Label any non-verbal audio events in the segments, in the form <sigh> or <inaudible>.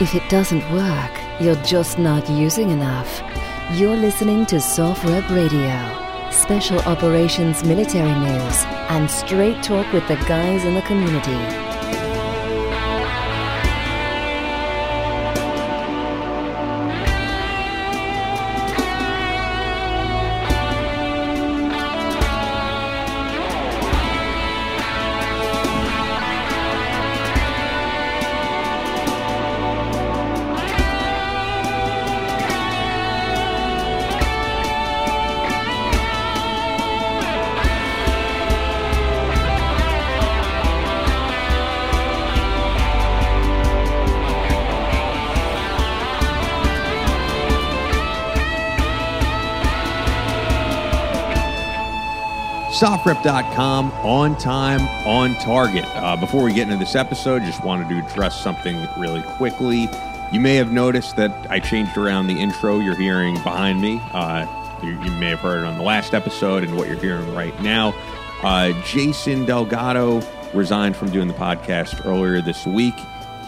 If it doesn't work, you're just not using enough. You're listening to SOFREP Radio, special operations military news, and straight talk with the guys in the community. SOFREP.com, on time, on target. Uh, before we get into this episode, just wanted to address something really quickly. You may have noticed that I changed around the intro you're hearing behind me. Uh, you, you, may have heard it on the last episode and what you're hearing right now. Uh, Jason Delgado resigned from doing the podcast earlier this week.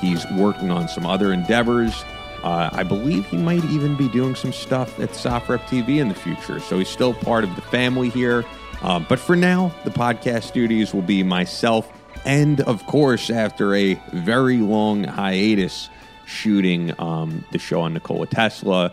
He's working on some other endeavors. Uh, I believe he might even be doing some stuff at SOFREP TV in the future. So he's still part of the family here. Um, but for now, the podcast duties will be myself, and of course, after a very long hiatus shooting um, the show on Nikola Tesla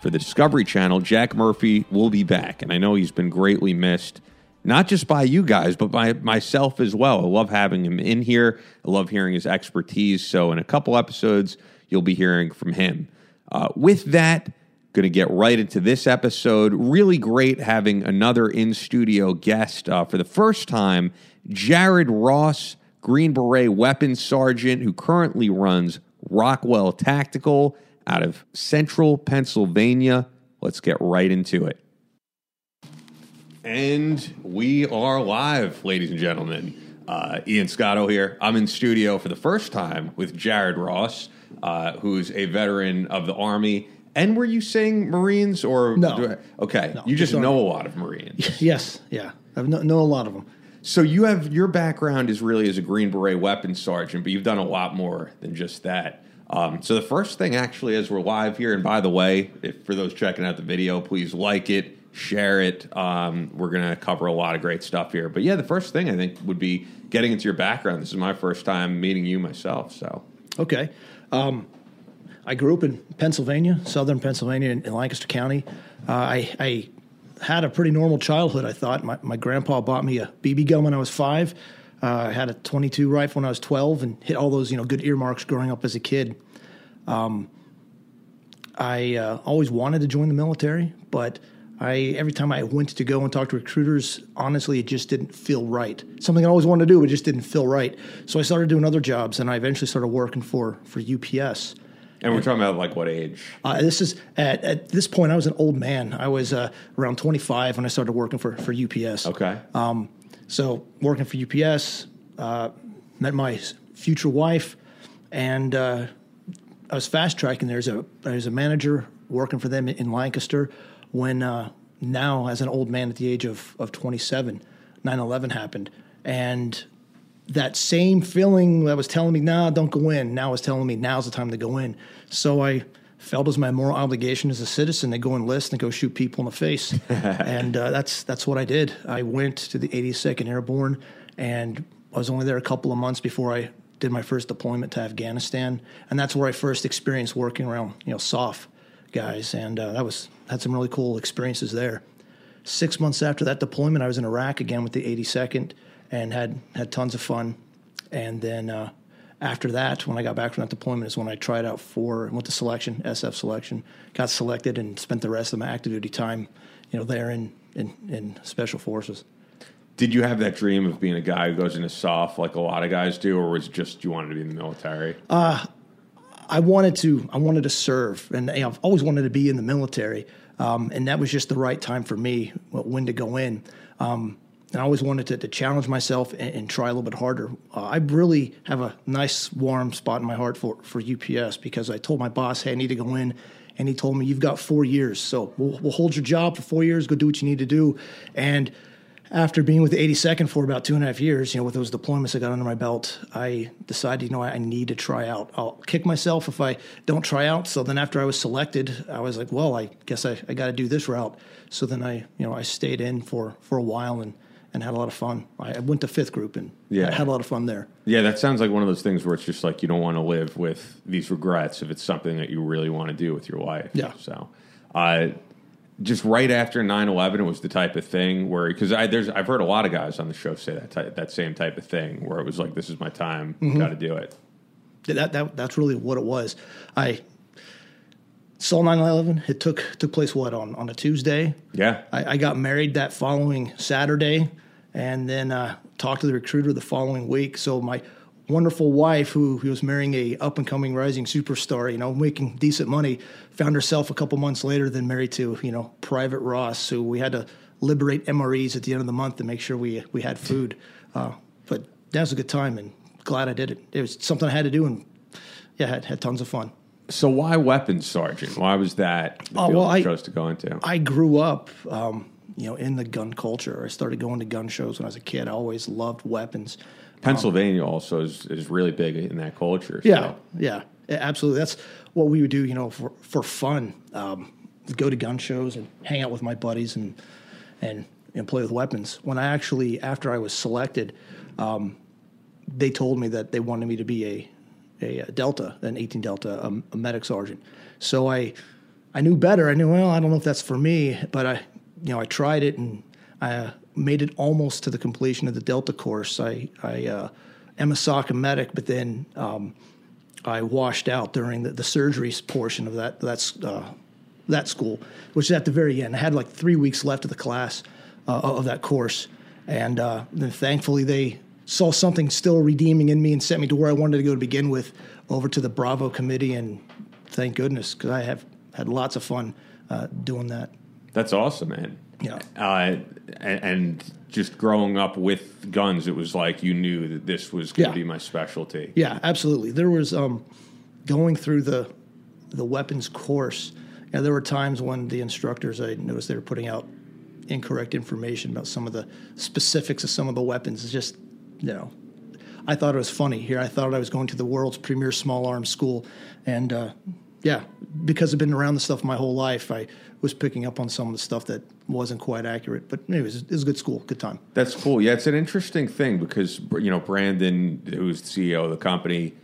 for the Discovery Channel, Jack Murphy will be back. And I know he's been greatly missed, not just by you guys, but by myself as well. I love having him in here, I love hearing his expertise. So, in a couple episodes, you'll be hearing from him. Uh, with that, Going to get right into this episode. Really great having another in studio guest uh, for the first time, Jared Ross, Green Beret Weapons Sergeant, who currently runs Rockwell Tactical out of central Pennsylvania. Let's get right into it. And we are live, ladies and gentlemen. Uh, Ian Scotto here. I'm in studio for the first time with Jared Ross, uh, who's a veteran of the Army and were you saying Marines or no? I, okay, no, you just, <laughs> know a lot of Marines. yes, yeah, I know, know a lot of them. So you have your background is really as a Green Beret weapons sergeant, but you've done a lot more than just that. Um, so the first thing, actually, as we're live here, and by the way, if for those checking out the video, please like it, share it. Um, we're to cover a lot of great stuff here. But yeah, the first thing I think would be getting into your background. This is my first time meeting you myself. So okay. Um, I grew up in Pennsylvania, southern Pennsylvania, in, in Lancaster County. Uh, I, I, had a pretty normal childhood, I thought. My, my grandpa bought me a BB gun when I was five. Uh, I had a 22 rifle when I was 12 and hit all those, you know, good earmarks growing up as a kid. Um, I uh, always wanted to join the military, but I every time I went to go and talk to recruiters, honestly, it just didn't feel right. Something I always wanted to do, but just didn't feel right. So I started doing other jobs, and I eventually started working for for UPS. And we're talking about like what age? Uh, this is at, at this point. I was an old man. I was uh, around 25 when I started working for for UPS. Okay. Um, so working for UPS, uh, met my future wife, and uh, I was fast tracking. There's a there's a manager working for them in Lancaster. When uh, now, as an old man at the age of of 27, 9/11 happened, and that same feeling that was telling me, nah, don't go in, now is telling me now's the time to go in. So I felt as my moral obligation as a citizen to go enlist and go shoot people in the face. <laughs> and uh, that's that's what I did. I went to the 82nd Airborne, and I was only there a couple of months before I did my first deployment to Afghanistan, and that's where I first experienced working around you know soft guys, and uh, that was had some really cool experiences there. Six months after that deployment, I was in Iraq again with the 82nd and had had tons of fun. And then uh, after that, when I got back from that deployment, is when I tried out for went to selection, SF selection, got selected, and spent the rest of my active duty time, you know, there in in, in special forces. Did you have that dream of being a guy who goes into SOF like a lot of guys do, or was it just you wanted to be in the military? Uh, I wanted to. I wanted to serve, and you know, I've always wanted to be in the military, um, and that was just the right time for me when to go in. Um, I always wanted to, to challenge myself and, and, try a little bit harder. Uh, I really have a nice warm spot in my heart for, for UPS because I told my boss, hey, I need to go in. And he told me, you've got four years. So we'll, we'll hold your job for four years, go do what you need to do. And after being with the 82nd for about two and a half years, you know, with those deployments I got under my belt, I decided, you know, I need to try out. I'll kick myself if I don't try out. So then after I was selected, I was like, well, I guess I, I got to do this route. So then I, you know, I stayed in for, for a while and, and had a lot of fun. I went to fifth group and Yeah. had a lot of fun there. Yeah, that sounds like one of those things where it's just like you don't want to live with these regrets if it's something that you really want to do with your life. Yeah. So, uh, just right after 9-11, it was the type of thing where because I there's I've heard a lot of guys on the show say that type, that same type of thing where it was like this is my time, Mm-hmm. got to do it. that, that that's really what it was. I saw 9/11. It took took place what on on a Tuesday. Yeah. I, I got married that following Saturday, and then uh, talked to the recruiter the following week. So my wonderful wife, who, who was marrying a up and coming rising superstar, you know, making decent money, found herself a couple months later then married to you know Private Ross, who we had to liberate MREs at the end of the month to make sure we we had food. Uh, but that was a good time, and glad I did it. It was something I had to do, and yeah, had had tons of fun. So why weapons sergeant? Why was that the field well, you I- chose to go into? I grew up, um, you know, in the gun culture. I started going to gun shows when I was a kid. I always loved weapons. Pennsylvania also is, is really big in that culture. so- Yeah, yeah, yeah, absolutely. That's what we would do, you know, for for fun. Um, go to gun shows and hang out with my buddies and and and play with weapons. When I actually, after I was selected, um, they told me that they wanted me to be a a, Delta, an 18 Delta, a, a medic sergeant. So I I knew better. I knew well, I don't know if that's for me, but I you know I tried it and I uh, made it almost to the completion of the Delta course. I I uh, am a SOC medic, but then. Um, I washed out during the, the surgeries portion of that that's uh, that school, which is at the very end. I had like three weeks left of the class uh, of that course, and uh, then thankfully they saw something still redeeming in me and sent me to where I wanted to go to begin with, over to the Bravo committee, and thank goodness because I have had lots of fun uh, doing that. That's awesome, man. Yeah. Uh, and, and just growing up with guns, it was like you knew that this was going to Yeah. be my specialty. Yeah, absolutely. There was um, going through the the weapons course. And there were times when the instructors I noticed they were putting out incorrect information about some of the specifics of some of the weapons. It's just you know, I thought it was funny. Here, I thought I was going to the world's premier small arms school, and uh, yeah, because I've been around the stuff my whole life, I was picking up on some of the stuff that wasn't quite accurate. But it was, it was a good school, good time. That's cool. Yeah, it's an interesting thing because you know Brandon, who's the CEO of the company,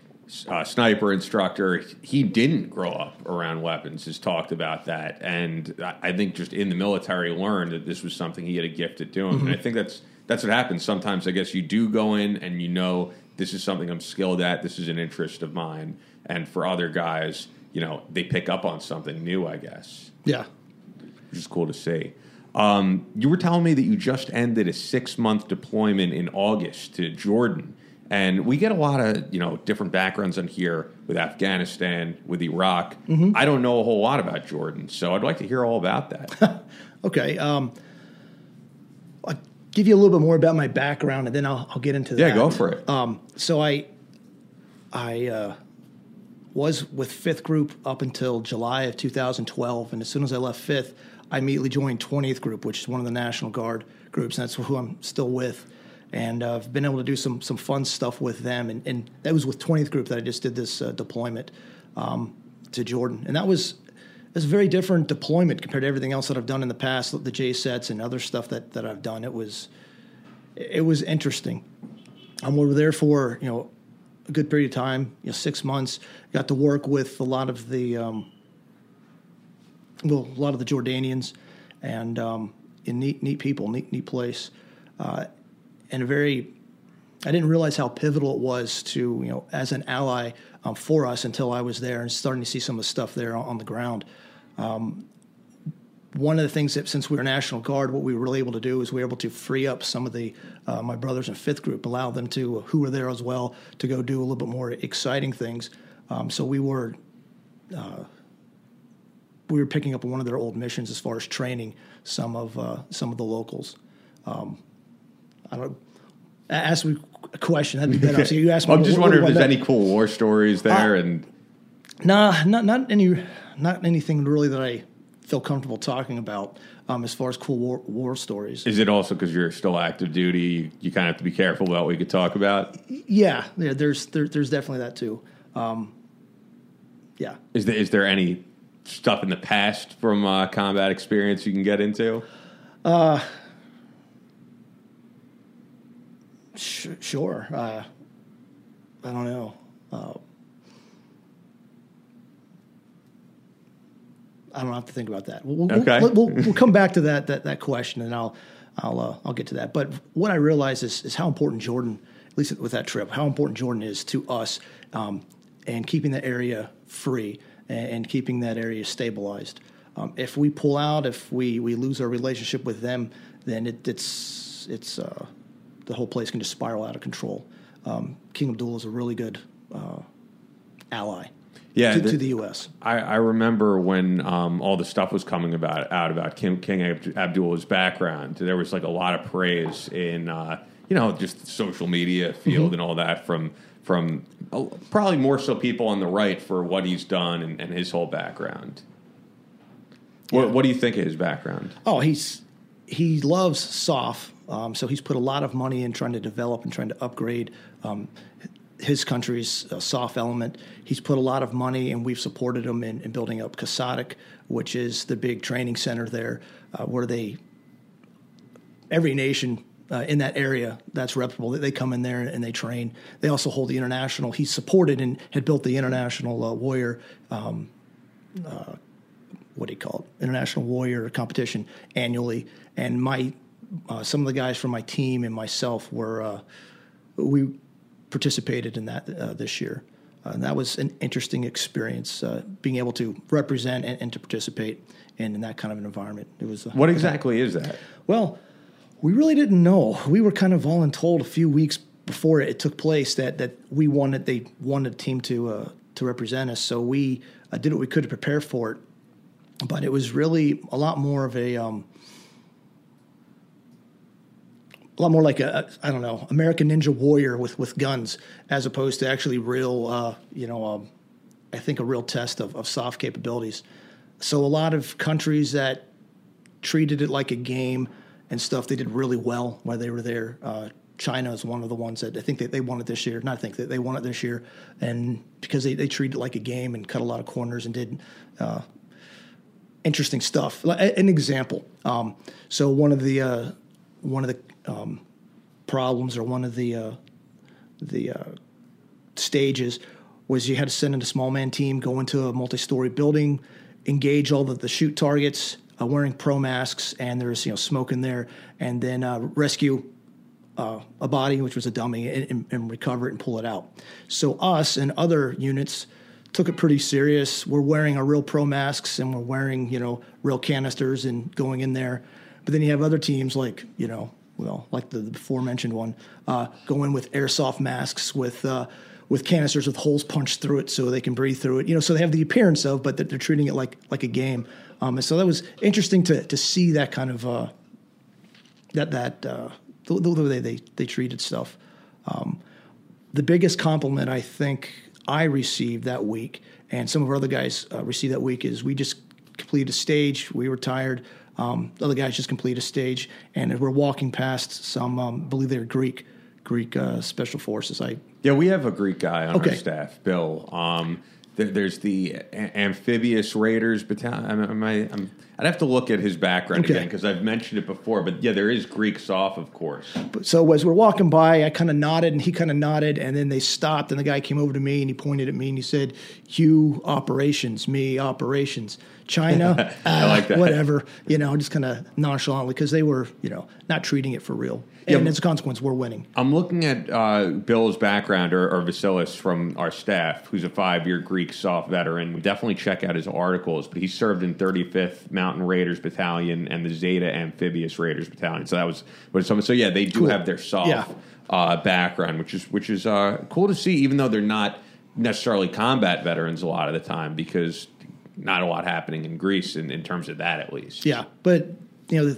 uh, sniper instructor, he didn't grow up around weapons. Has talked about that, and I I think just in the military learned that this was something he had a gift at doing. And I think that's that's what happens. Sometimes I guess you do go in and you know this is something I'm skilled at. This is an interest of mine. And for other guys, you know, they pick up on something new. I guess Yeah. which is cool to see. Um, you were telling me that you just ended a six month deployment in August to Jordan. And we get a lot of you know different backgrounds on here with Afghanistan, with Iraq. I don't know a whole lot about Jordan, so I'd like to hear all about that. <laughs> Okay. Um, give you a little bit more about my background, and then I'll, I'll get into the yeah, that. go for it. Um, so I, I uh, was with Fifth Group up until July of 2012, and as soon as I left Fifth, I immediately joined 20th Group, which is one of the National Guard groups, and that's who I'm still with. And uh, I've been able to do some some fun stuff with them, and, and that was with 20th Group that I just did this uh, deployment um, to Jordan, and that was it was a very different deployment compared to everything else that I've done in the past, the J sets and other stuff that that I've done. It was it was interesting. Um, we were there for you know a good period of time, you know, six months. Got to work with a lot of the um, well, a lot of the Jordanians, and um, neat, neat people, neat, neat place, uh, and a very. I didn't realize how pivotal it was to you know as an ally um, for us until I was there and starting to see some of the stuff there on, on the ground one of the things that since we were National Guard, what we were really able to do is we were able to free up some of the uh, my brothers in fifth group, allow them to who were there as well to go do a little bit more exciting things. Um, so we were uh, we were picking up one of their old missions as far as training some of uh, some of the locals. Um, I don't ask me a question. That'd be better. <laughs> So you asked me. I'm just what- what wondering if there's any cool war stories there, and Nah, not not any, not anything really that I feel comfortable talking about. um, as far as cool war, war stories. Is it also because you're still active duty? You, you kind of have to be careful about what you could talk about. Yeah, yeah. There's there, there's definitely that too. Um, yeah. Is there is there any stuff in the past from uh, combat experience you can get into? Sh- sure. Uh, I don't know. Uh, I don't have to think about that. We'll, we'll- Okay. We'll, we'll, we'll come back to that that, that question, and I'll I'll uh, I'll get to that. But what I realize is is how important Jordan, at least with that trip, how important Jordan is to us, um, and keeping that area free and, and keeping that area stabilized. Um, if we pull out, if we, we lose our relationship with them, then it, it's it's uh, the whole place can just spiral out of control. Um, King Abdullah is a really good uh, ally Yeah, to, the- to the U.S. I, I remember when um, all the stuff was coming about out about King, King Ab- Abdul's background. There was like a lot of praise in uh, you know just the social media field and all that from from uh, probably more so people on the right for what he's done and, and his whole background. What, what do you think of his background? Oh, he's he loves SOF, um, so he's put a lot of money in trying to develop and trying to upgrade um, his country's uh, SOF element. He's put a lot of money, and we've supported him in, in building up KASOTC, which is the big training center there, uh, where they every nation. Uh, in that area, that's reputable. They, come in there and they train. They also hold the international. He supported and had built the international uh, warrior what do you call it? International Warrior competition annually, and my uh, some of the guys from my team and myself were uh, we participated in that uh, this year. Uh, and that was an interesting experience, uh, being able to represent and, and to participate in, in that kind of an environment. It was uh, What exactly is that? well, we really didn't know. We were kind of voluntold a few weeks before it took place that that we wanted they wanted a team to uh, to represent us. So we uh, did what we could to prepare for it. But it was really a lot more of a um, a lot more like a I don't know American Ninja Warrior with with guns as opposed to actually real uh, you know um, I think a real test of, of soft capabilities. So a lot of countries that treated it like a game and stuff. They did really well while they were there. Uh, China is one of the ones that I think that they won it this year. Not think that they won it this year, and because they, they treated it like a game and cut a lot of corners and did uh, interesting stuff. An example. Um, so one of the uh, one of the um, problems or one of the uh, the uh, stages was you had to send in a small man team, go into a multi-story building, engage all the, the shoot targets, uh, wearing pro masks, and there's you know smoke in there, and then uh, rescue uh, a body, which was a dummy, and, and, and recover it and pull it out. So us and other units took it pretty serious. We're wearing our real pro masks and we're wearing you know real canisters and going in there. But then you have other teams like you know well like the, the before mentioned one uh, go in with airsoft masks with. Uh, with canisters with holes punched through it so they can breathe through it, you know. So they have the appearance of, but they're, they're treating it like like a game. Um, and so that was interesting to to see that kind of uh, that that uh, the, the way they they treated stuff. Um, the biggest compliment I think I received that week, and some of our other guys uh, received that week, is we just completed a stage. We were tired. Um, the other guys just completed a stage, and we're walking past some, um, believe they're Greek, Greek uh, special forces. I Yeah, we have a Greek guy on Okay. our staff, Bill. Um, there, there's the a- amphibious raiders battalion. Am, am I, I'm, I'd have to look at his background Okay. again because I've mentioned it before. But yeah, there is Greek soft, of course. so as we're walking by, I kind of nodded, and he kind of nodded, and then they stopped, and the guy came over to me, and he pointed at me, and he said, "You operations, me operations, China, <laughs> I like that. whatever." You know, just kind of nonchalantly because they were, you know, not treating it for real, and Yeah. as a consequence, we're winning. I'm looking at uh, Bill's background, or, or Vasilis from our staff, who's a five-year Greek soft veteran. Definitely check out his articles. But he served in 35th Mountain Raiders Battalion and the Zeta Amphibious Raiders Battalion. So that was what some. So yeah, they do Cool. have their soft Yeah. uh, background, which is which is uh, cool to see, even though they're not necessarily combat veterans a lot of the time, because not a lot happening in Greece in, in terms of that, at least. Yeah, but you know,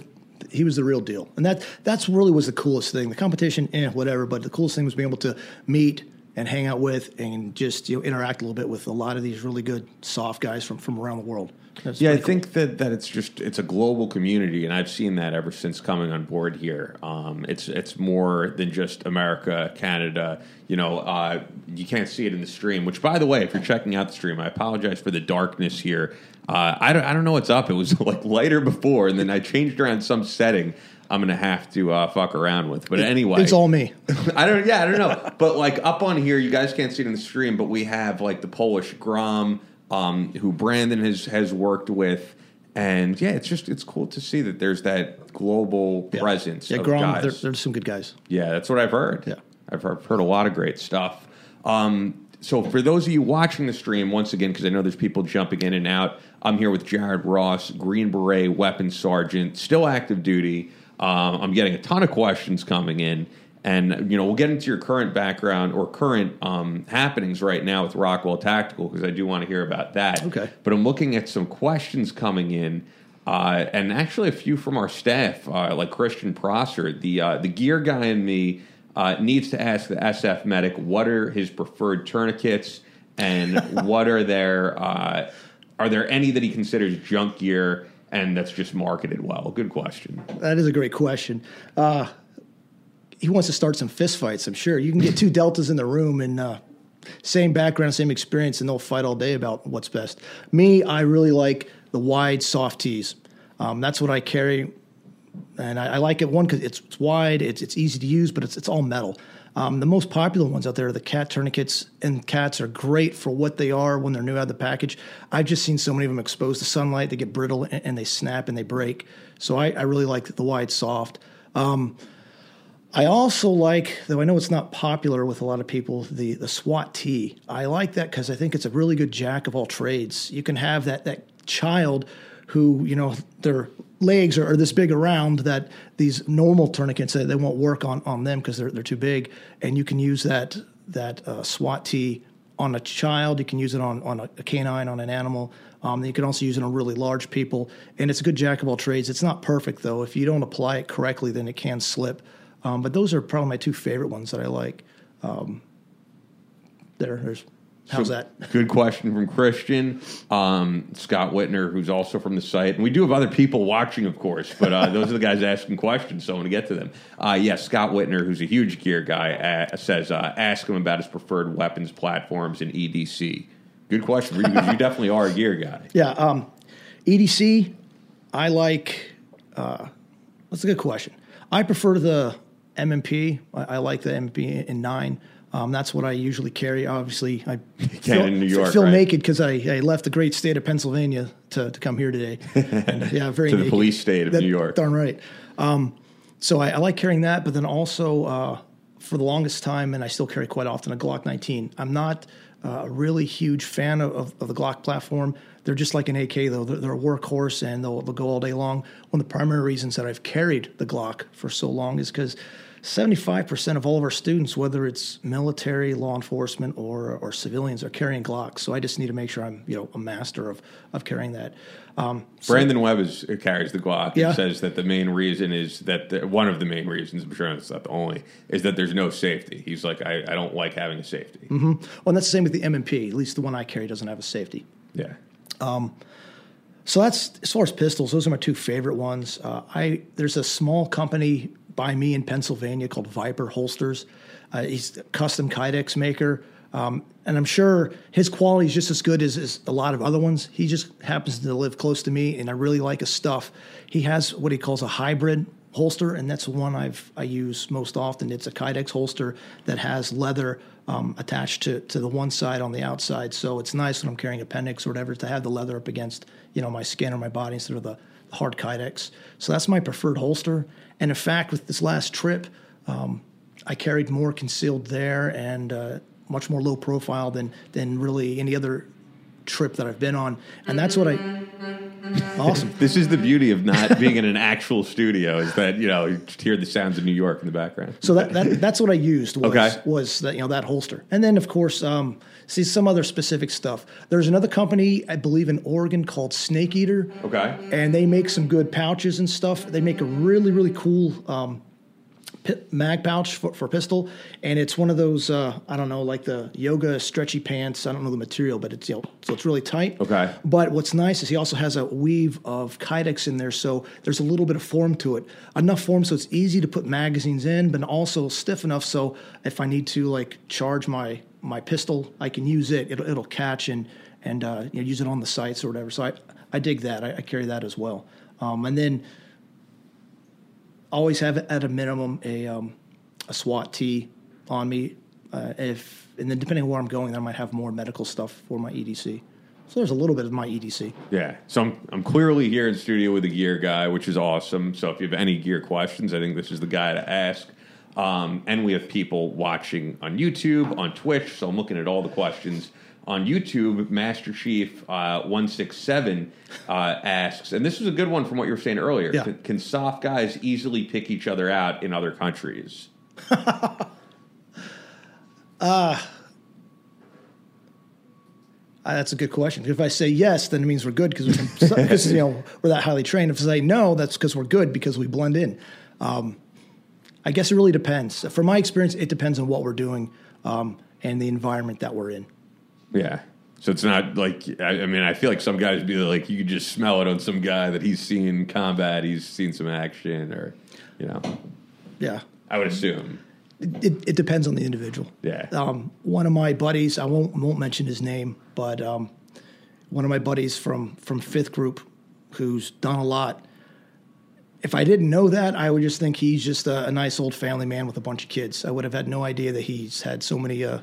he was the real deal, and that that's really was the coolest thing. The competition, eh, whatever. But the coolest thing was being able to meet and hang out with and just you know interact a little bit with a lot of these really good soft guys from from around the world. That's Yeah, I cool. think that, that it's just it's a global community, and I've seen that ever since coming on board here. Um, it's it's more than just America, Canada. You know, uh, you can't see it in the stream. Which, by the way, if you're checking out the stream, I apologize for the darkness here. Uh, I don't I don't know what's up. It was <laughs> like lighter before, and then I changed around some setting. I'm gonna have to uh, fuck around with. But anyway, It's all me. <laughs> I don't. Yeah, I don't know. But like up on here, you guys can't see it in the stream, but we have like the Polish Grom, um, who Brandon has has worked with, and yeah, it's just it's cool to see that there's that global Yeah. presence Yeah, of Grom, guys. they're, they're some good guys. Yeah, that's what I've heard. Yeah. I've heard, heard a lot of great stuff. Um, so for those of you watching the stream, once again, because I know there's people jumping in and out, I'm here with Jared Ross, Green Beret, Weapons Sergeant, still active duty. Um, I'm getting a ton of questions coming in. And, you know, we'll get into your current background or current um, happenings right now with Rockwell Tactical, because I do want to hear about that. Okay. But I'm looking at some questions coming in. Uh, and actually, a few from our staff, uh, like Christian Prosser, the uh, the gear guy in me uh, needs to ask the SF medic what are his preferred tourniquets and <laughs> what are their uh, are there any that he considers junk gear and that's just marketed well? Good question. That is a great question. Uh, he wants to start some fistfights. I'm sure you can get two deltas in the room and uh, same background, same experience, and they'll fight all day about what's best. Me, I really like the wide, soft tees. Um, that's what I carry, and I, I like it one because it's, it's wide, it's it's easy to use, but it's it's all metal. Um, the most popular ones out there are the cat tourniquets, and cats are great for what they are when they're new out of the package. I've just seen so many of them exposed to sunlight; they get brittle and, and they snap and they break. So I, I really like the wide, soft. Um, I also like, though I know it's not popular with a lot of people, the the SWAT T. I like that because I think it's a really good jack of all trades. You can have that that child who you know their legs are, are this big around that these normal tourniquets they, they won't work on on them because they're they're too big, and you can use that that uh, SWAT T on a child. You can use it on on a, canine on an animal. Um, you can also use it on really large people, and it's a good jack of all trades. It's not perfect though. If you don't apply it correctly, then it can slip. Um, but those are probably my two favorite ones that I like. Um, there, there's how's So, that? Good question from Christian. Um, Scott Witner, who's also from the site. And we do have other people watching, of course, but uh, those are the guys asking questions, so I want to get to them. Uh, yes, Scott Witner, who's a huge gear guy, uh, says uh, ask him about his preferred weapons platforms in EDC. Good question, because you definitely are a gear guy. <laughs> Yeah, um, EDC. I like. Uh, that's a good question. I prefer the M&P. I, I like the M&P in nine. Um, that's what I usually carry. Obviously, I feel, <laughs> in New York, feel right? naked because I, I left the great state of Pennsylvania to, to come here today. And, <laughs> yeah, very To the police state of That- New York. Darn right. Um, so I, I like carrying that, but then also uh, for the longest time, and I still carry quite often, a Glock 19. I'm not uh, a really huge fan of, of, of the Glock platform. They're just like an AK, though. They're, they're a workhorse and they'll, they'll go all day long. One of the primary reasons that I've carried the Glock for so long is because 75% of all of our students, whether it's military, law enforcement, or, or civilians, are carrying Glocks. So I just need to make sure I'm you know a master of, of carrying that. Um, so- Brandon Webb is, carries the Glock Yeah. says that the main reason is that the, one of the main reasons, I'm sure it's not the only, is that there's no safety. He's like, I, I don't like having a safety. Well, and that's the same with the M&P. At least the one I carry doesn't have a safety. Yeah. So that's as far as pistols. Those are my two favorite ones. Uh, I there's a small company by me in Pennsylvania called Viper Holsters. Uh, he's a custom Kydex maker, um, and I'm sure his quality is just as good as, as a lot of other ones. He just happens to live close to me, and I really like his stuff. He has what he calls a hybrid holster, and that's the one I've I use most often. It's a Kydex holster that has leather um, attached to to the one side on the outside, so it's nice when I'm carrying appendix or whatever to have the leather up against you know my skin or my body instead of the hard Kydex. So that's my preferred holster. And in fact, with this last trip, um, I carried more concealed there and uh, much more low profile than than really any other trip that I've been on. And that's what I. Awesome. This is the beauty of not being in an actual studio is that, you know, you hear the sounds of New York in the background. So that, that that's what I used was Okay. was that you know that holster, and then of course um, see some other specific stuff. There's another company I believe in Oregon called Snake Eater, Okay. and they make some good pouches and stuff. They make a really really cool um, pi- mag pouch for, for pistol, and it's one of those uh, I don't know, like the yoga stretchy pants. I don't know the material, but it's you know, so it's really tight. Okay. But what's nice is he also has a weave of Kydex in there, so there's a little bit of form to it. Enough form so it's easy to put magazines in, but also stiff enough so if I need to like charge my my pistol, I can use it. It'll, it'll catch and and uh, you know, use it on the sights or whatever. So I I dig that. I, I carry that as well. Um, and then always have at a minimum a um, a SWAT T on me. Uh, if and then depending on where I'm going, I might have more medical stuff for my EDC. So there's a little bit of my EDC. Yeah. So I'm, I'm clearly here in studio with a gear guy, which is awesome. So if you have any gear questions, I think this is the guy to ask. Um, and we have people watching on YouTube, on Twitch. So I'm looking at all the questions. On YouTube, Master Chief uh, 167 uh, asks, and this is a good one from what you were saying earlier. Yeah. Can, can soft guys easily pick each other out in other countries? <laughs> Uh, that's a good question. If I say yes, then it means we're good because because you know <laughs> we're that highly trained. If I say no, that's because we're good because we blend in. Um, I guess it really depends. From my experience, it depends on what we're doing um, and the environment that we're in. Yeah. So it's not like I, I mean I feel like some guys be like you could just smell it on some guy that he's seen combat, he's seen some action, or you know, Yeah, I would assume. it, it depends on the individual. Yeah. Um, one of my buddies, I won't won't mention his name, but um, one of my buddies from from fifth group, who's done a lot. If I didn't know that, I would just think he's just a, a nice old family man with a bunch of kids. I would have had no idea that he's had so many. Uh,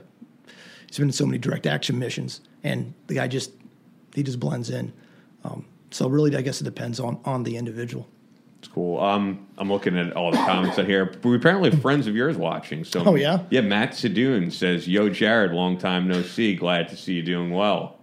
he's been in so many direct action missions, and the guy just he just blends in. Um, so really, I guess it depends on on the individual. It's cool. Um, I'm looking at all the comments out here. We apparently have friends of yours watching. So Oh, yeah? yeah. Matt Sadoon says, "Yo, Jared, long time no see. Glad to see you doing well."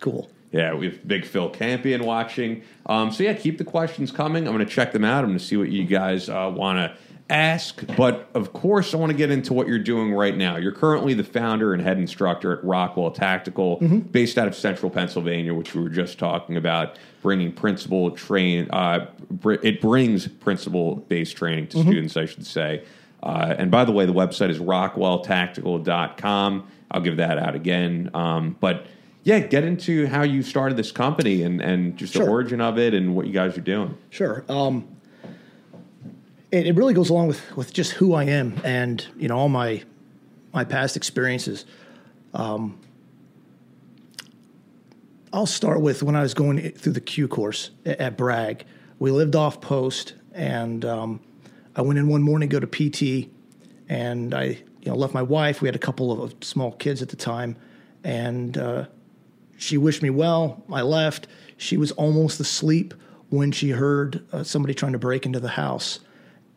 Cool. Yeah, we have Big Phil Campion watching. Um, so yeah, keep the questions coming. I'm going to check them out. I'm going to see what you guys uh, want to ask. But of course, I want to get into what you're doing right now. You're currently the founder and head instructor at Rockwell Tactical, based out of Central Pennsylvania, which we were just talking about. Bringing principal train, uh, br- it brings principal based training to students, I should say. Uh, and by the way, the website is rockwelltactical.com. I'll give that out again. Um, but yeah, get into how you started this company and, and just the origin of it and what you guys are doing. Sure. Um, it, it really goes along with, with just who I am and you know all my my past experiences. Um, I'll start with when I was going through the Q course at, at Bragg. We lived off post, and um, I went in one morning to go to PT, and I you know left my wife. We had a couple of, small kids at the time, and uh, she wished me well. I left. She was almost asleep when she heard uh, somebody trying to break into the house.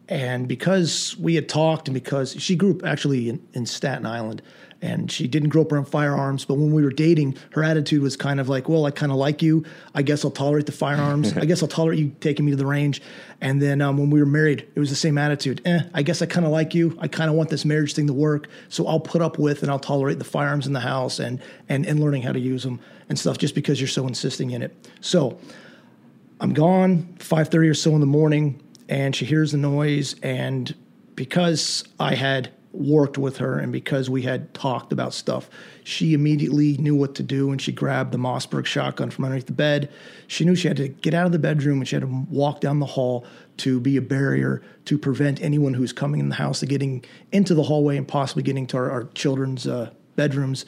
And because we had talked, and because she grew up actually in, in Staten Island, and she didn't grow up around firearms, but when we were dating, her attitude was kind of like, "Well, I kind of like you. I guess I'll tolerate the firearms. <laughs> I guess I'll tolerate you taking me to the range." And then um, when we were married, it was the same attitude. Eh, I guess I kind of like you. I kind of want this marriage thing to work, so I'll put up with and I'll tolerate the firearms in the house and and and learning how to use them and stuff, just because you're so insisting in it. So I'm gone 5:30 or so in the morning and she hears the noise and because I had worked with her and because we had talked about stuff she immediately knew what to do and she grabbed the Mossberg shotgun from underneath the bed she knew she had to get out of the bedroom and she had to walk down the hall to be a barrier to prevent anyone who's coming in the house getting into the hallway and possibly getting to our, our children's uh, bedrooms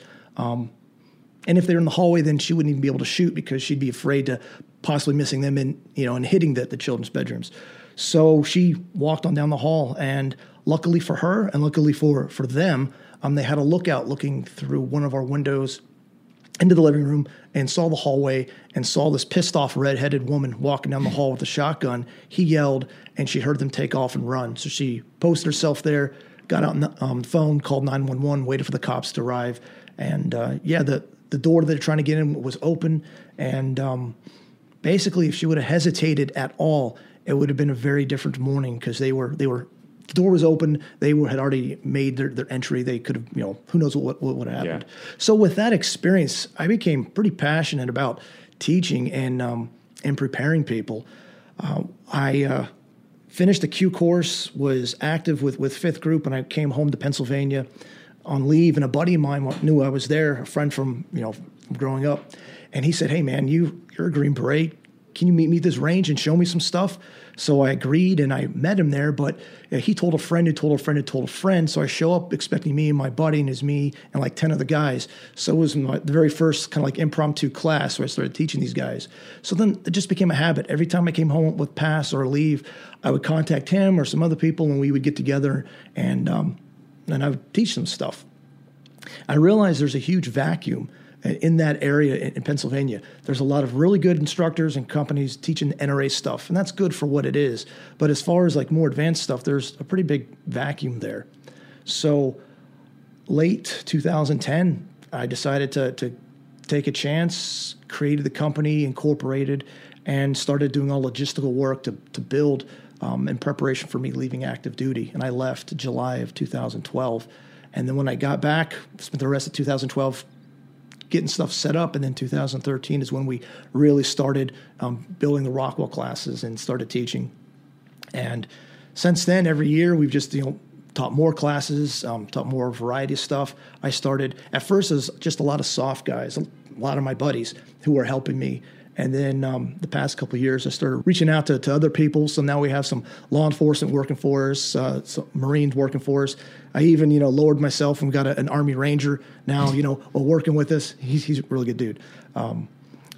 and if they're in the hallway, then she wouldn't even be able to shoot because she'd be afraid to possibly missing them in, you know, and hitting the, the children's bedrooms. So she walked on down the hall, and luckily for her, and luckily for for them, um, they had a lookout looking through one of our windows into the living room and saw the hallway and saw this pissed off redheaded woman walking down the hall with a shotgun. He yelled, and she heard them take off and run. So she posted herself there, got out on the um, phone, called 911, waited for the cops to arrive. And uh, yeah, the, the door that they're trying to get in was open. And um, basically, if she would have hesitated at all, it would have been a very different morning because they were, they were, the door was open. They were, had already made their, their entry. They could have, you know, who knows what, what would have happened. Yeah. So with that experience, I became pretty passionate about teaching and um, and preparing people. Uh, I uh, finished the Q course, was active with, with fifth group, and I came home to Pennsylvania on leave. And a buddy of mine knew I was there, a friend from you know from growing up, and he said, "Hey man, you you're a Green Beret. Can you meet me at this range and show me some stuff?" So I agreed, and I met him there. But he told a friend who told a friend who told a friend. So I show up expecting me and my buddy, and his me and like ten other guys. So it was my, the very first kind of like impromptu class where I started teaching these guys. So then it just became a habit. Every time I came home with pass or leave, I would contact him or some other people, and we would get together and um, and I would teach them stuff. I realized there's a huge vacuum in that area in, Pennsylvania. There's a lot of really good instructors and companies teaching NRA stuff, and that's good for what it is. But as far as like more advanced stuff, there's a pretty big vacuum there. So late 2010, I decided to, to take a chance, created the company, incorporated, and started doing all logistical work to, to build um, in preparation for me leaving active duty. And I left July of 2012. And then when I got back, spent the rest of 2012 getting stuff set up. And then 2013 is when we really started um, building the Rockwell classes and started teaching. And since then, every year we've just you know taught more classes, um, taught more variety of stuff. I started at first as just a lot of soft guys, a lot of my buddies who were helping me and then um, the past couple years, I started reaching out to, to other people. So now we have some law enforcement working for us, uh, some Marines working for us. I even, you know, lowered myself and got a, an Army Ranger now, you know, while working with us. He's, he's a really good dude. Um,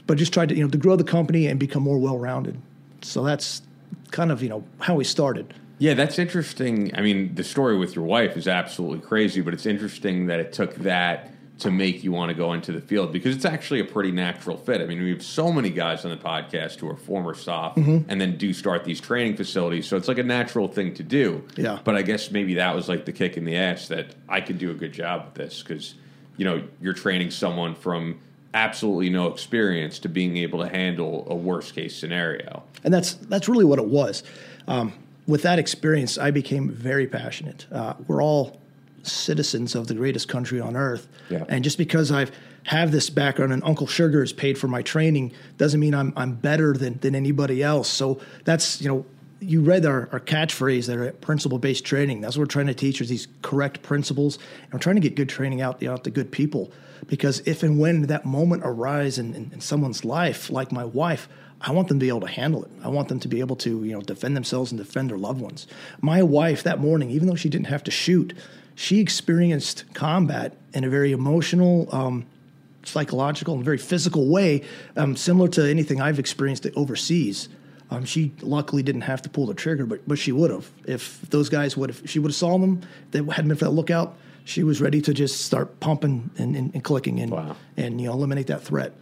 but just tried to, you know, to grow the company and become more well-rounded. So that's kind of, you know, how we started. Yeah, that's interesting. I mean, the story with your wife is absolutely crazy, but it's interesting that it took that to make you want to go into the field because it's actually a pretty natural fit. I mean, we have so many guys on the podcast who are former soft mm-hmm. and then do start these training facilities, so it's like a natural thing to do. Yeah. But I guess maybe that was like the kick in the ass that I could do a good job with this because you know you're training someone from absolutely no experience to being able to handle a worst case scenario. And that's that's really what it was. Um, with that experience, I became very passionate. Uh, we're all citizens of the greatest country on earth. Yeah. And just because I've have this background and Uncle Sugar has paid for my training doesn't mean I'm I'm better than than anybody else. So that's you know you read our, our catchphrase there at principle based training. That's what we're trying to teach is these correct principles. And we're trying to get good training out, out to good people. Because if and when that moment arises in, in, in someone's life, like my wife, I want them to be able to handle it. I want them to be able to, you know, defend themselves and defend their loved ones. My wife that morning, even though she didn't have to shoot, she experienced combat in a very emotional, um, psychological, and very physical way, um, similar to anything I've experienced overseas. Um, she luckily didn't have to pull the trigger, but but she would have if those guys would have. She would have saw them. They hadn't been for that lookout. She was ready to just start pumping and, and, and clicking and wow. and you know eliminate that threat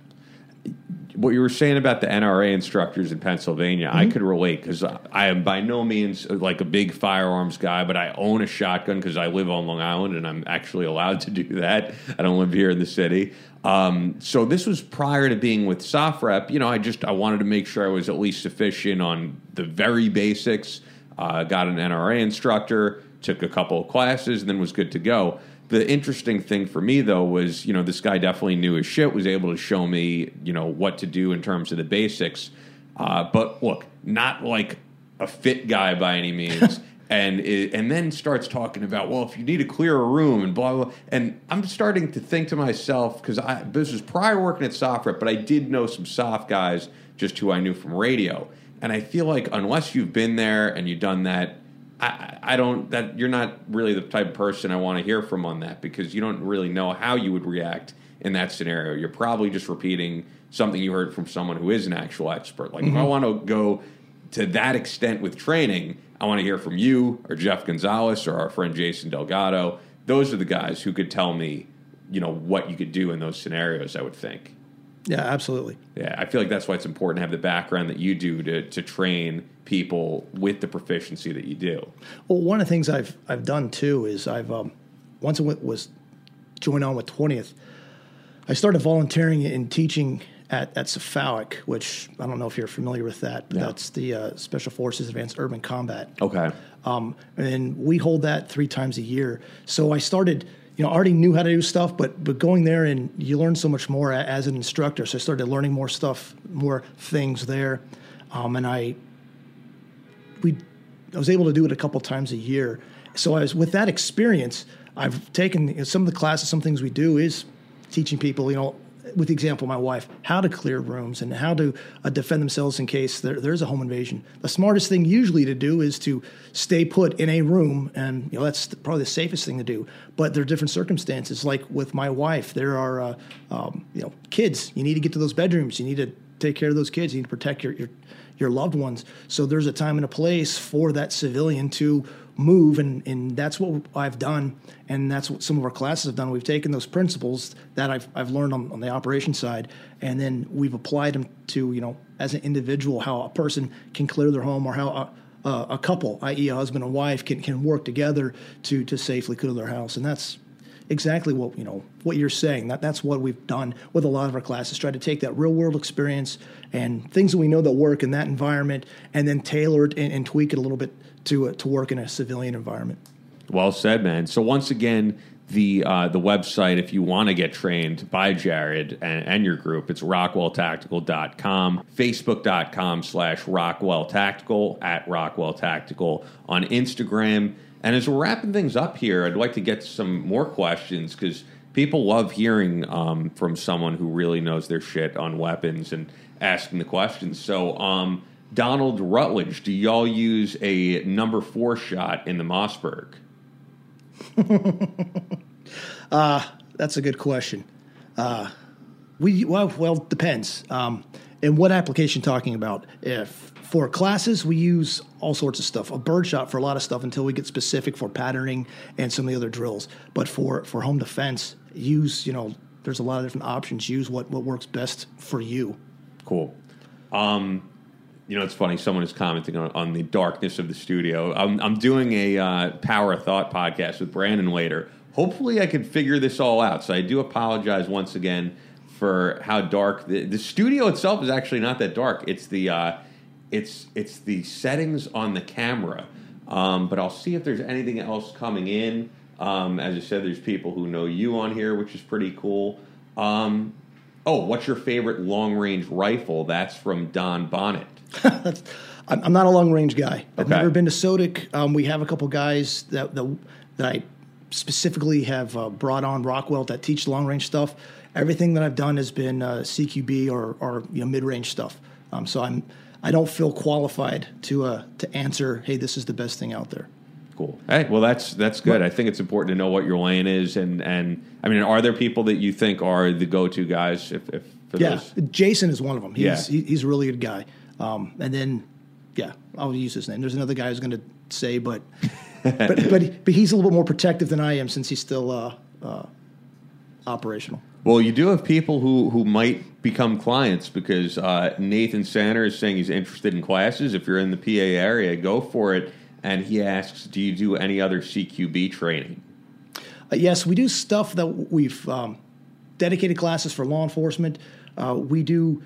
what you were saying about the NRA instructors in Pennsylvania, mm-hmm. I could relate because I am by no means like a big firearms guy, but I own a shotgun because I live on Long Island and I'm actually allowed to do that. I don't live here in the city. Um, so this was prior to being with SOFREP. You know, I just I wanted to make sure I was at least sufficient on the very basics. Uh, got an NRA instructor, took a couple of classes, and then was good to go the interesting thing for me though was you know this guy definitely knew his shit was able to show me you know what to do in terms of the basics. Uh, but look not like a fit guy by any means. <laughs> And it, and then starts talking about well if you need to clear a room and blah blah and i'm starting to think to myself because i this was prior working at SOFREP but i did know some soft guys just who i knew from radio. And i feel like unless you've been there and you've done that I, I don't that you're not really the type of person I want to hear from on that because you don't really know how you would react in that scenario. You're probably just repeating something you heard from someone who is an actual expert. Like mm-hmm. if I mm-hmm. want to go to that extent with training, I want to hear from you or Jeff Gonzalez or our friend Jason Delgado. Those are the guys who could tell me, you know, what you could do in those scenarios. I would think. Yeah, absolutely. Yeah, I feel like that's why it's important to have the background that you do to to train people with the proficiency that you do. Well, one of the things I've I've done too is I've um, once I was joined on with twentieth, I started volunteering and teaching at at SFAUC, which I don't know if you're familiar with that. But yeah. That's the uh, Special Forces Advanced Urban Combat. Okay. Um, and we hold that three times a year. So I started you know, already knew how to do stuff, but but going there and you learn so much more as an instructor. So I started learning more stuff, more things there, um, and I we I was able to do it a couple times a year. So I was with that experience. I've taken you know, some of the classes, some things we do is teaching people, you know, with the example of my wife, how to clear rooms and how to uh, defend themselves in case there, there's a home invasion. The smartest thing usually to do is to stay put in a room, and you know that's probably the safest thing to do. But there are different circumstances. Like with my wife, there are uh, um, you know kids. You need to get to those bedrooms. You need to take care of those kids. You need to protect your, your your loved ones. So there's a time and a place for that civilian to move and, and that's what I've done and that's what some of our classes have done. We've taken those principles that I've, I've learned on, on the operation side and then we've applied them to, you know, as an individual, how a person can clear their home or how a, a, a couple, i.e. a husband and wife can, can work together to, to safely clear their house. And that's exactly what you know what you're saying. That that's what we've done with a lot of our classes. Try to take that real world experience and things that we know that work in that environment, and then tailor it and, and tweak it a little bit to uh, to work in a civilian environment. Well said, man. So once again, the uh, the website if you want to get trained by Jared and, and, your group, it's rockwelltactical.com, facebook.com slash rockwelltactical, at rockwelltactical on Instagram and as we're wrapping things up here, I'd like to get some more questions because people love hearing um, from someone who really knows their shit on weapons and asking the questions. So, um, Donald Rutledge, do y'all use a number four shot in the Mossberg? <laughs> uh, that's a good question. Uh, we well, well, depends. Um, and what application talking about? If for classes, we use all sorts of stuff. A birdshot for a lot of stuff until we get specific for patterning and some of the other drills. But for for home defense, use you know there's a lot of different options. Use what what works best for you. Cool. Um, you know, it's funny. Someone is commenting on, on the darkness of the studio. I'm, I'm doing a uh, Power of Thought podcast with Brandon later. Hopefully, I can figure this all out. So I do apologize once again for how dark the, the studio itself is. Actually, not that dark. It's the uh, it's it's the settings on the camera. Um, but I'll see if there's anything else coming in. Um, as I said, there's people who know you on here, which is pretty cool. Um, oh, what's your favorite long range rifle? That's from Don Bonnet. <laughs> I'm not a long range guy. I've okay. never been to SOTIC. Um, we have a couple guys that, that, that I specifically have uh, brought on Rockwell that teach long range stuff. Everything that I've done has been uh, CQB or, or you know, mid range stuff. Um, so I'm I don't feel qualified to uh, to answer. Hey, this is the best thing out there. Cool. Hey, well, that's that's good. I think it's important to know what your lane is, and and I mean, are there people that you think are the go to guys? If, if yeah, those? Jason is one of them. He's yeah. he, he's a really good guy. Um, and then yeah, I'll use his name. There's another guy who's going to say, but <laughs> but but but he's a little bit more protective than I am since he's still uh, uh, operational. Well, you do have people who, who might become clients because uh, Nathan Sanders is saying he's interested in classes. If you're in the PA area, go for it. And he asks, do you do any other CQB training? Uh, yes, we do stuff that we've um, dedicated classes for law enforcement. Uh, we do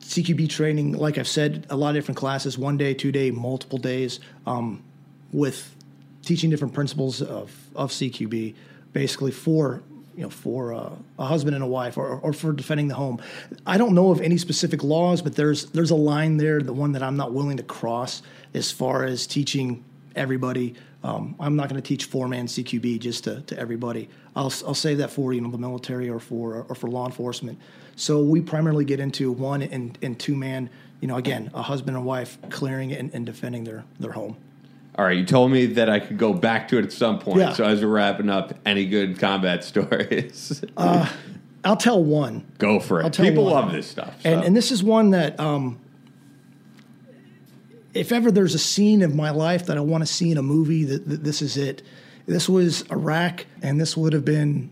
CQB training, like I've said, a lot of different classes, one day, two day, multiple days, um, with teaching different principles of, of CQB, basically for you know, for uh, a husband and a wife, or, or for defending the home. I don't know of any specific laws, but there's there's a line there, the one that I'm not willing to cross as far as teaching everybody. Um, I'm not going to teach four man CQB just to, to everybody. I'll I'll save that for you know the military or for or for law enforcement. So we primarily get into one and, and two man. You know, again, a husband and wife clearing and, and defending their their home. All right, you told me that I could go back to it at some point. Yeah. So as we're wrapping up, any good combat <laughs> stories? uh, I'll tell one. Go for it. People one. love this stuff. So. And, and this is one that, um, if ever there's a scene of my life that I want to see in a movie, that, that this is it. This was Iraq, and this would have been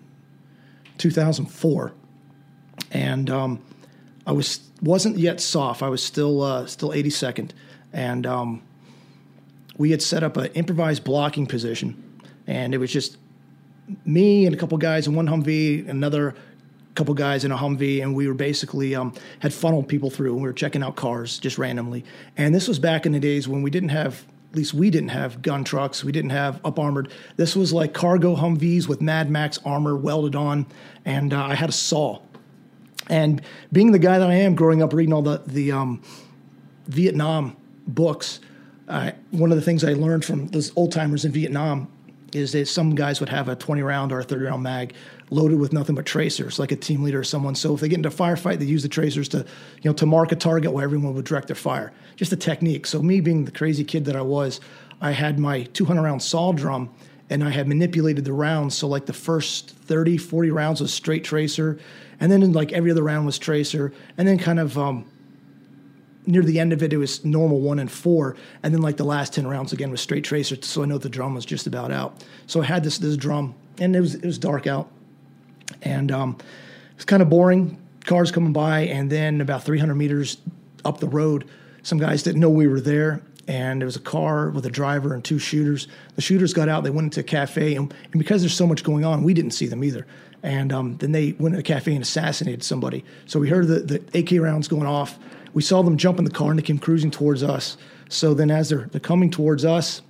2004. And um, I was wasn't yet SOF. I was still uh, still 82nd, and um, we had set up an improvised blocking position, and it was just me and a couple guys in one Humvee, another couple guys in a Humvee, and we were basically um, had funneled people through, and we were checking out cars just randomly. And this was back in the days when we didn't have. At least we didn't have gun trucks. We didn't have up armored. This was like cargo Humvees with Mad Max armor welded on, and uh, I had a saw. And being the guy that I am, growing up reading all the the um, Vietnam books, one of the things I learned from those old timers in Vietnam is that some guys would have a 20 round or a 30 round mag loaded with nothing but tracers, like a team leader or someone. So if they get into a firefight, they use the tracers to, you know, to mark a target where everyone would direct their fire. Just a technique. So me being the crazy kid that I was, I had my 200 round saw drum and I had manipulated the rounds. So like the first 30, 40 rounds was straight tracer, and then like every other round was tracer, and then kind of um, near the end of it, it was normal one and four, and then like the last 10 rounds again was straight tracer. So I know the drum was just about out. So I had this this drum, and it was it was dark out, and um, it was kind of boring. Cars coming by, and then about 300 meters up the road, some guys didn't know we were there, and there was a car with a driver and two shooters. The shooters got out, they went into a cafe, and, and because there's so much going on, we didn't see them either. And um, then they went to a cafe and assassinated somebody. So we heard the, the AK rounds going off. We saw them jump in the car and they came cruising towards us. So then, as they're, they're coming towards us,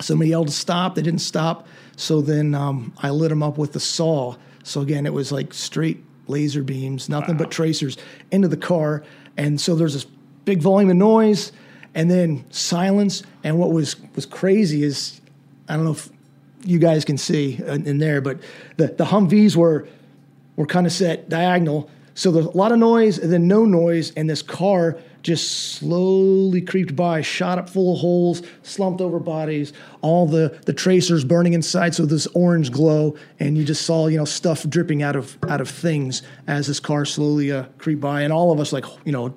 somebody yelled to stop. They didn't stop. So then um, I lit them up with the saw. So again, it was like straight laser beams, nothing wow. but tracers into the car. And so there's this big volume of noise and then silence. And what was was crazy is I don't know if you guys can see in, in there, but the the Humvees were were kind of set diagonal. So there's a lot of noise and then no noise, and this car just slowly creeped by, shot up full of holes, slumped over bodies, all the, the tracers burning inside, so this orange glow, and you just saw you know stuff dripping out of out of things as this car slowly uh, creeped by, and all of us like you know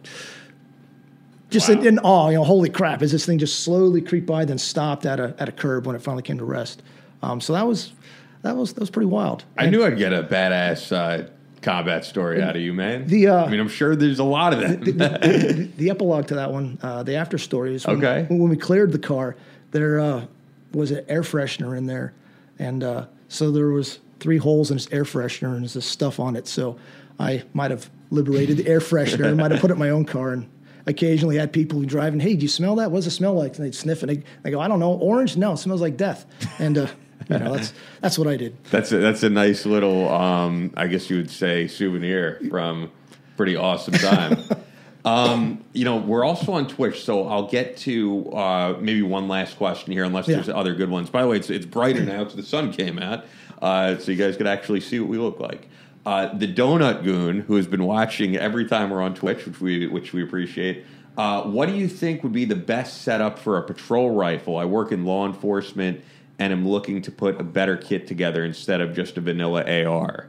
just wow. in, in, awe, you know, holy crap, as this thing just slowly creeped by, then stopped at a at a curb when it finally came to rest. Um, so that was that was that was pretty wild. I knew I'd get a badass uh, combat story out of you, man. The uh, I mean, I'm sure there's a lot of them. the, <laughs> the, the, epilogue to that one, uh, the after story is when, okay. when we cleared the car, there uh, was an air freshener in there, and uh, so there was three holes in this air freshener and there's this stuff on it. So I might have liberated the air freshener. I might have put it in my own car and occasionally had people driving, hey, do you smell that? What does it smell like? And they'd sniff it. And they go, I don't know, orange? No, it smells like death. And uh, you know, that's <laughs> that's what I did. That's a, that's a nice little, um, I guess you would say, souvenir from pretty awesome time. <laughs> um, you know, we're also on Twitch, so I'll get to uh, maybe one last question here, unless yeah. there's other good ones. By the way, it's it's brighter now because the sun came out, uh, so you guys could actually see what we look like. Uh, the Donut Goon, who has been watching every time we're on Twitch, which we which we appreciate. Uh, what do you think would be the best setup for a patrol rifle? I work in law enforcement and am looking to put a better kit together instead of just a vanilla AR.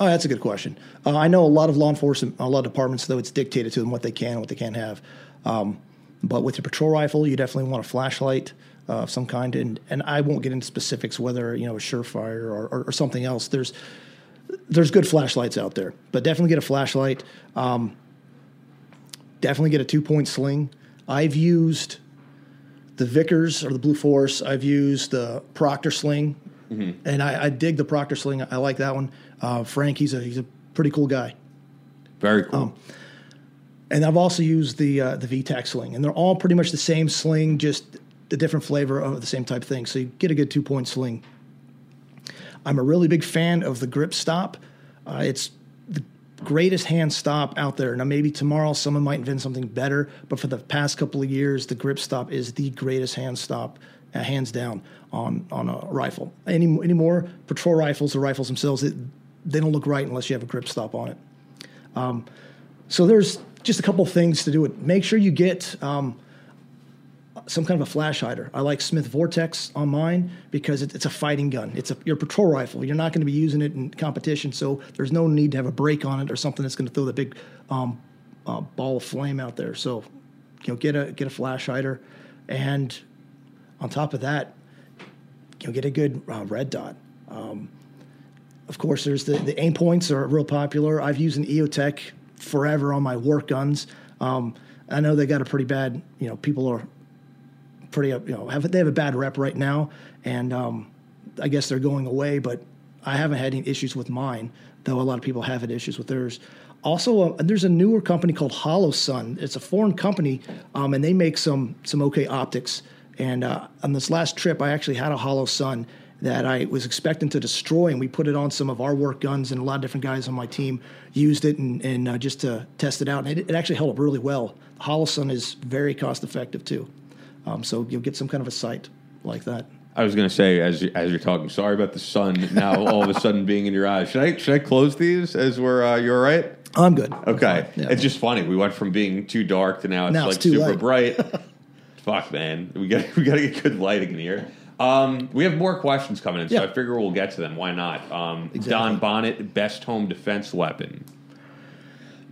Oh, that's a good question. Uh, I know a lot of law enforcement, a lot of departments, though it's dictated to them what they can and what they can't have. Um, but with your patrol rifle, you definitely want a flashlight uh, of some kind, and and I won't get into specifics whether you know a Surefire or, or, or something else. There's there's good flashlights out there, but definitely get a flashlight. Um, definitely get a two point sling. I've used the Vickers or the Blue Force. I've used the Proctor sling, mm-hmm. and I, I, dig the Proctor sling. I like that one. Uh, Frank, he's a he's a pretty cool guy. Very cool. Um, and I've also used the uh, the VTAC sling, and they're all pretty much the same sling, just a different flavor of the same type of thing. So you get a good two point sling. I'm a really big fan of the grip stop. Uh, it's greatest hand stop out there. Now, maybe tomorrow someone might invent something better, but for the past couple of years, the grip stop is the greatest hand stop, uh, hands down, on on a rifle. Any anymore patrol rifles or rifles themselves, it, they don't look right unless you have a grip stop on it. Um, so there's just a couple things to do it. Make sure you get um, some kind of a flash hider. I like Smith Vortex on mine because it, it's a fighting gun. It's a your patrol rifle. You're not going to be using it in competition, so there's no need to have a break on it or something that's going to throw the big um, uh, ball of flame out there. So, you know, get a get a flash hider, and on top of that, you know, get a good uh, red dot. Um, of course, there's the the Aimpoints are real popular. I've used an EOTech forever on my work guns. Um, I know they got a pretty bad, you know, people are pretty, you know, have, they have a bad rep right now, and um, I guess they're going away. But I haven't had any issues with mine, though a lot of people have had issues with theirs. Also, uh, there's a newer company called Holosun. It's a foreign company, um, and they make some some okay optics. And uh, on this last trip, I actually had a Holosun that I was expecting to destroy, and we put it on some of our work guns, and a lot of different guys on my team used it and, and uh, just to test it out, and it, it, actually held up really well. Holosun is very cost effective too. Um, so you'll get some kind of a sight like that. I was going to say as you- as you're talking, sorry about the sun now all of a sudden <laughs> being in your eyes. Should I should I close these as we're uh, you're all right? I'm good. I'm Okay. Yeah. it's just funny. We went from being too dark to now it's Now like it's super light. bright. <laughs> Fuck, man, we got we got to get good lighting in here. Um, we have more questions coming in, so Yeah. I figure we'll get to them. Why not? Um, Exactly. Don Bonnet, best home defense weapon.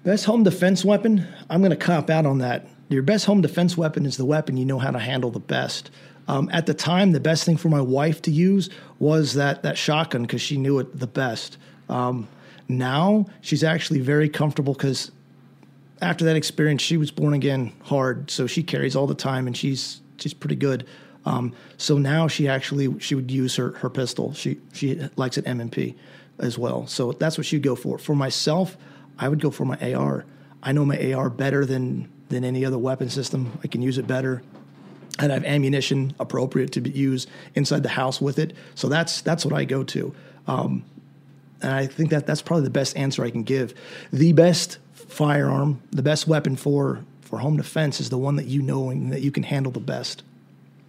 Best home defense weapon? I'm going to cop out on that. Your best home defense weapon is the weapon you know how to handle the best. Um, at the time, the best thing for my wife to use was that that shotgun because she knew it the best. Um, now she's actually very comfortable because after that experience, she was born again hard, so she carries all the time, and she's she's pretty good. Um, so now she actually she would use her her pistol. She she likes an M&P as well, so that's what she'd go for. For myself, I would go for my AR. I know my AR better than than any other weapon system. I can use it better and I have ammunition appropriate to be used inside the house with it. So that's that's what I go to, um, and I think that that's probably the best answer I can give. The best firearm, the best weapon for for home defense is the one that you know and that you can handle the best.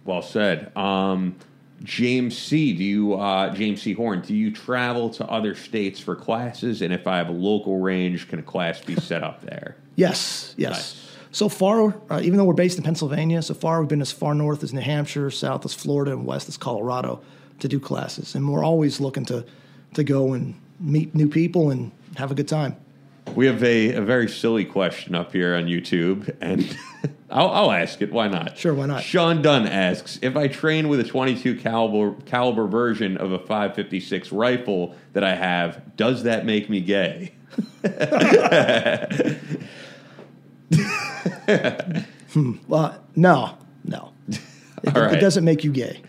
Well said. Um, James C. Do you uh, James C. Horn? Do you travel to other states for classes? And if I have a local range, can a class be set up there? Yes, yes. Nice. So far, uh, even though we're based in Pennsylvania, so far we've been as far north as New Hampshire, south as Florida, and west as Colorado to do classes. And we're always looking to to go and meet new people and have a good time. We have a, a very silly question up here on YouTube, and <laughs> I'll, I'll ask it. Why not? Sure, why not? Sean Dunn asks if I train with a 22 caliber caliber version of a 556 rifle that I have, does that make me gay? <laughs> <laughs> Well, no, no. It, <laughs> All it doesn't make you gay.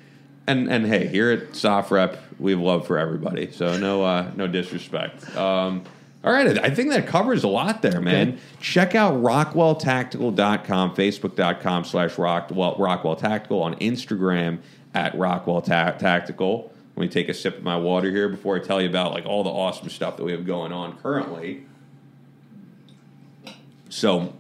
And and hey, here at SOFREP, we have love for everybody. So no uh, no disrespect. Um, all right, I think that covers a lot there, man. Okay. Check out rockwelltactical.com, facebook.com slash rockwell, Rockwell Tactical, on Instagram at Rockwell Ta- Tactical. Let me take a sip of my water here before I tell you about like all the awesome stuff that we have going on currently. So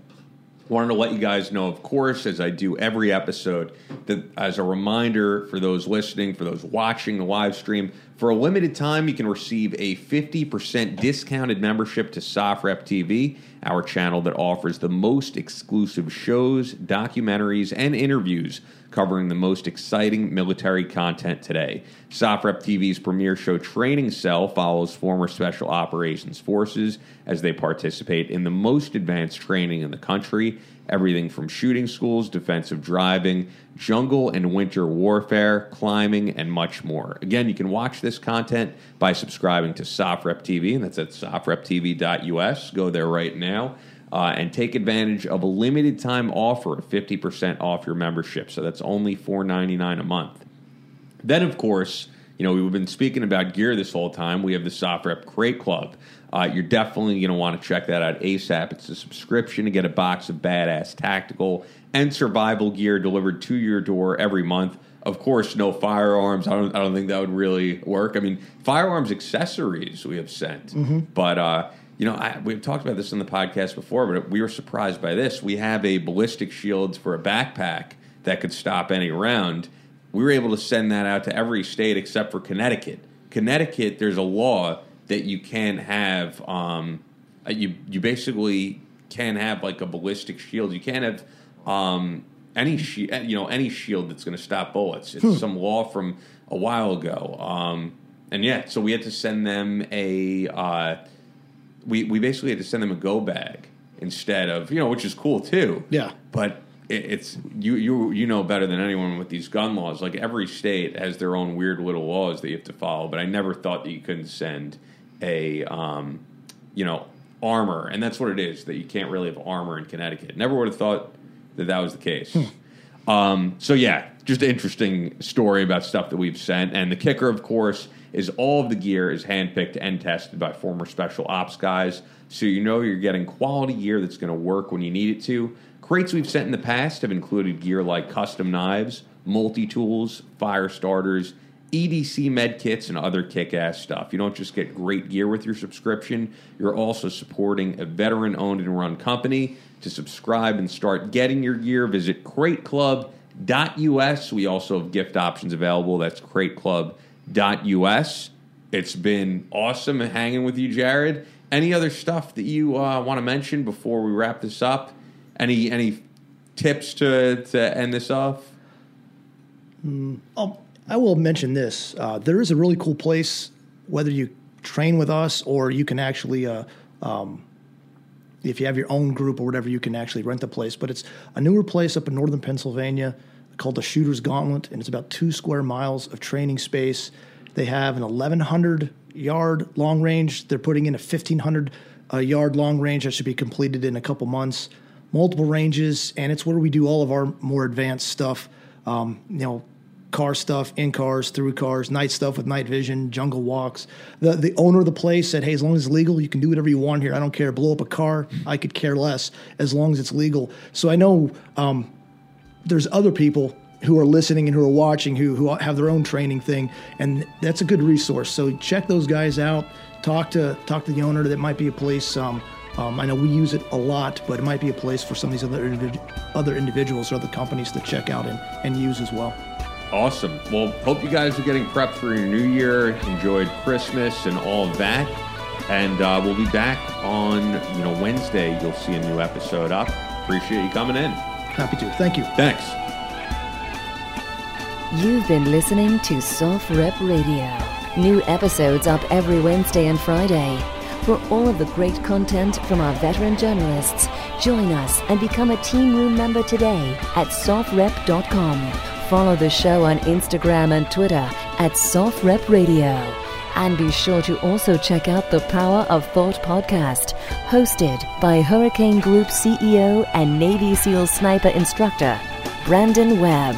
wanted to let you guys know, of course, as I do every episode, that as a reminder for those listening, for those watching the live stream, for a limited time, you can receive a 50% discounted membership to SOFREP TV, our channel that offers the most exclusive shows, documentaries, and interviews covering the most exciting military content today. SOFREP TV's premier show Training Cell follows former Special Operations Forces as they participate in the most advanced training in the country. Everything from shooting schools, defensive driving, jungle and winter warfare, climbing, and much more. Again, you can watch this content by subscribing to SOFREP TV, and that's at sofreptv.us. Go there right now uh, and take advantage of a limited time offer of 50% off your membership. So that's only $4.99 a month. Then, of course, you know, we've been speaking about gear this whole time. We have the SOFREP Crate Club. Uh, you're definitely going to want to check that out ASAP. It's a subscription to get a box of badass tactical and survival gear delivered to your door every month. Of course, no firearms. I don't, I don't think that would really work. I mean, firearms accessories we have sent. But, uh, you know, I, we've talked about this in the podcast before, but we were surprised by this. We have a ballistic shield for a backpack that could stop any round we were able to send that out to every state except for Connecticut. Connecticut, there's a law that you can't have. Um, uh, you you basically can't have like a ballistic shield. You can't have um, any shi- uh, you know any shield that's going to stop bullets. It's some law from a while ago. Um, and yeah, so we had to send them a. Uh, we we basically had to send them a go bag instead of you know which is cool too. Yeah. But it, it's you you you know better than anyone with these gun laws. Like every state has their own weird little laws that you have to follow. But I never thought that you couldn't send a um, you know armor, and that's what it is. That you can't really have armor in Connecticut. Never would have thought that that was the case. Um, so yeah, just an interesting story about stuff that we've sent. And the kicker, of course, is all of the gear is handpicked and tested by former special ops guys, so you know you're getting quality gear that's going to work when you need it to. Crates we've sent in the past have included gear like custom knives, multi tools, fire starters. EDC med kits and other kick ass stuff. You don't just get great gear with your subscription, you're also supporting a veteran owned and run company. To subscribe and start getting your gear, visit crateclub.us. We also have gift options available. That's crateclub.us. It's been awesome hanging with you, Jared. Any other stuff that you uh, want to mention before we wrap this up? Any any tips to to end this off? Oh, I will mention this. Uh, there is a really cool place, whether you train with us or you can actually, uh, um, if you have your own group or whatever, you can actually rent the place. But it's a newer place up in northern Pennsylvania called the Shooter's Gauntlet, and it's about two square miles of training space. They have an 1,100 yard long range. They're putting in a 1,500 uh, yard long range that should be completed in a couple months. Multiple ranges, and it's where we do all of our more advanced stuff. Um, you know, car stuff, in cars, through cars, night stuff with night vision, jungle walks. The the owner of the place said, "Hey, as long as it's legal, you can do whatever you want here. I don't care. Blow up a car, I could care less as long as it's legal." So I know um, there's other people who are listening and who are watching who who have their own training thing, and that's a good resource. So check those guys out. Talk to talk to the owner. That might be a place. Um, um, I know we use it a lot, but it might be a place for some of these other individ- other individuals or other companies to check out and, and use as well. Awesome. Well, hope you guys are getting prepped for your new year, enjoyed Christmas and all of that. And uh, we'll be back on you know Wednesday. You'll see a new episode up. Appreciate you coming in. Happy to. Thank you. Thanks. You've been listening to SOFREP Radio. New episodes up every Wednesday and Friday. For all of the great content from our veteran journalists, join us and become a Team Room member today at sofrep.com. Follow the show on Instagram and Twitter at SOFREP Radio. And be sure to also check out the Power of Thought podcast, hosted by Hurricane Group CEO and Navy SEAL sniper instructor, Brandon Webb.